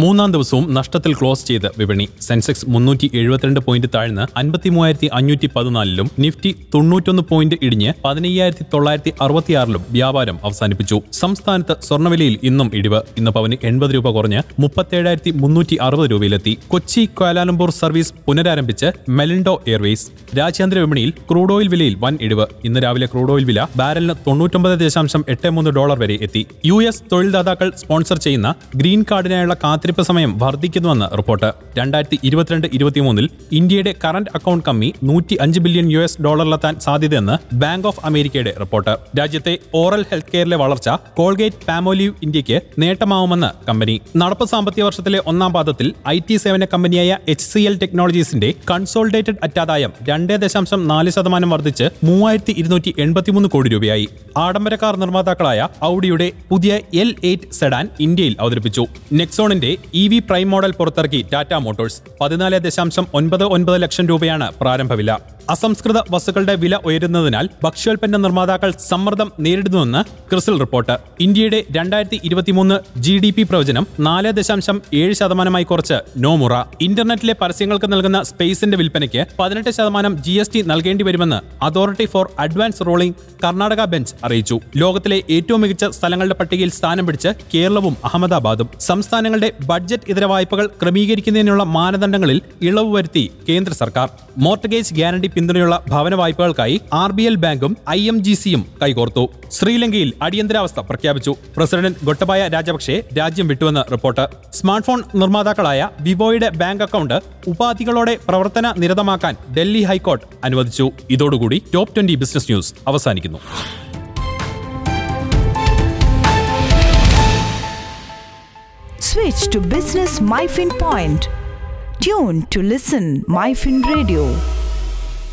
മൂന്നാം ദിവസവും നഷ്ടത്തിൽ ക്ലോസ് ചെയ്ത് വിപണി സെൻസെക്സ് മുന്നൂറ്റി എഴുപത്തിരണ്ട് പോയിന്റ് താഴ്ന്ന് അൻപത്തി മൂവായിരത്തി അഞ്ഞൂറ്റി പതിനാലിലും നിഫ്റ്റി തൊണ്ണൂറ്റൊന്ന് പോയിന്റ് ഇടിഞ്ഞ് പതിനയ്യായിരത്തി തൊള്ളായിരത്തി അറുപത്തിയാറിലും വ്യാപാരം അവസാനിപ്പിച്ചു. സംസ്ഥാനത്ത് സ്വർണവിലയിൽ ഇന്നും ഇടിവ്. ഇന്ന് പവന് എൺപത് രൂപ കുറഞ്ഞ് മുപ്പത്തേഴായിരത്തി മുന്നൂറ്റി അറുപത് രൂപയിലെത്തി. കൊച്ചി ക്വാലാലംപൂർ സർവീസ് പുനരാരംഭിച്ച് മെലിൻഡോ എയർവേസ് രാജ്യാന്തര വിപണിയിൽ ക്രൂഡ് ഓയിൽ വിലയിൽ വൻ ഇടിവ്. ഇന്ന് രാവിലെ ക്രൂഡ് ഓയിൽ വില ബാരലിന് തൊണ്ണൂറ്റൊമ്പത് ദശാംശം എട്ട് മൂന്ന് ഡോളർ വരെ എത്തി. യു എസ് തൊഴിൽദാതാക്കൾ സ്പോൺസർ ചെയ്യുന്ന ഗ്രീൻ കാർഡിനായുള്ള കാത്തിരിപ്പ് സമയം വർദ്ധിക്കുന്നുവെന്ന് റിപ്പോർട്ട്. രണ്ടായിരത്തി ഇരുപത്തിരണ്ട് ഇരുപത്തിമൂന്നിൽ ഇന്ത്യയുടെ കറന്റ് അക്കൗണ്ട് കമ്മി നൂറ്റി അഞ്ച് ബില്യൺ യു എസ് ഡോളറിലെത്താൻ സാധ്യതയെന്ന് ബാങ്ക് ഓഫ് അമേരിക്കയുടെ റിപ്പോർട്ട്. രാജ്യത്തെ ഓറൽ ഹെൽത്ത് കെയറിലെ വളർച്ച കോൾഗേറ്റ് പാമോലീവ് ഇന്ത്യയ്ക്ക് നേട്ടമാവുമെന്ന് കമ്പനി. നടപ്പ് സാമ്പത്തിക വർഷത്തിലെ ഒന്നാം പാദത്തിൽ ഐ ടി സേവന കമ്പനിയായ എച്ച് സി എൽ ടെക്നോളജീസിന്റെ കൺസോൾഡേറ്റഡ് അറ്റാദായം രണ്ട് ദശാംശം നാല് ശതമാനം വർദ്ധിച്ച് മൂവായിരത്തി ഇരുന്നൂറ്റി എൺപത്തിമൂന്ന് കോടി രൂപയായി. ആഡംബര കാർ നിർമ്മാതാക്കളായ ഔഡിയുടെ പുതിയ എൽ എയ്റ്റ് സെഡാൻ ഇന്ത്യയിൽ അവതരിപ്പിച്ചു. നെക്സോണിന്റെ ഇ വി പ്രൈം മോഡൽ പുറത്തിറക്കി ടാറ്റ മോട്ടോഴ്സ് പതിനാല് ദശാംശം ഒൻപത് ഒൻപത് ലക്ഷം രൂപയാണ് പ്രാരംഭ വില അസംസ്കൃത വസ്തുക്കളുടെ വില ഉയരുന്നതിനാൽ ഭക്ഷ്യോൽപ്പന്ന നിർമ്മാതാക്കൾ സമ്മർദ്ദം നേരിടുന്നുവെന്ന് ക്രിസിൽ റിപ്പോർട്ട്. ഇന്ത്യയുടെ രണ്ടായിരത്തി ഇരുപത്തിമൂന്ന് ജി ഡി പി പ്രവചനം നാല് ദശാംശം ഏഴ് ശതമാനമായി കുറച്ച് നോമുറ ഇന്റർനെറ്റിലെ പരസ്യങ്ങൾക്ക് നൽകുന്ന സ്പേസിന്റെ വിൽപ്പനയ്ക്ക് പതിനെട്ട് ശതമാനം ജി എസ് ടി നൽകേണ്ടി വരുമെന്ന് authority for advance ruling Karnataka bench അറിയിച്ചു. ലോകത്തിലെ ഏറ്റവും മികച്ച സ്ഥലങ്ങളുടെ പട്ടികയിൽ സ്ഥാനം പിടിച്ച് കേരളവും അഹമ്മദാബാദും. സംസ്ഥാനങ്ങളുടെ ബഡ്ജറ്റ് ഇതര വായ്പകൾ ക്രമീകരിക്കുന്നതിനുള്ള മാനദണ്ഡങ്ങളിൽ ഇളവ് വരുത്തി കേന്ദ്ര സർക്കാർ. മോർട്ടഗേജ് ഗ്യാരണ്ടി പിന്തുണയുള്ള ഭവന വായ്പകൾക്കായി ആർ ബി എൽ ബാങ്കും ഐ എം ജി സിയും കൈകോർത്തു. ശ്രീലങ്കയിൽ അടിയന്തരാവസ്ഥ പ്രഖ്യാപിച്ചു. പ്രസിഡന്റ് ഗൊട്ടബായ രാജപക്ഷെ രാജ്യം വിട്ടുവെന്ന് റിപ്പോർട്ട്. സ്മാർട്ട് ഫോൺ നിർമ്മാതാക്കളായ വിവോയുടെ ബാങ്ക് അക്കൗണ്ട് ഉപാധികളോടെ പ്രവർത്തന നിരതമാക്കാൻ ഡൽഹി ഹൈക്കോർട്ട് അനുവദിച്ചു. ഇതോടുകൂടി ടോപ്പ് ട്വന്റി ബിസിനസ് ന്യൂസ് അവസാനിക്കുന്നു. Switch to Business MyFin Point. Tune to listen MyFin Radio.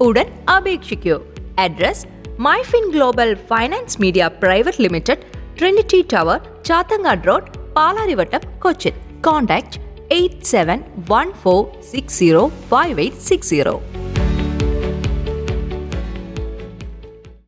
ഉടൻ അപേക്ഷിക്കൂ. Address Myfin global finance media private limited Trinity tower Chathangad road Palarivattom Cochin. Contact eight seven one four six zero five eight six zero.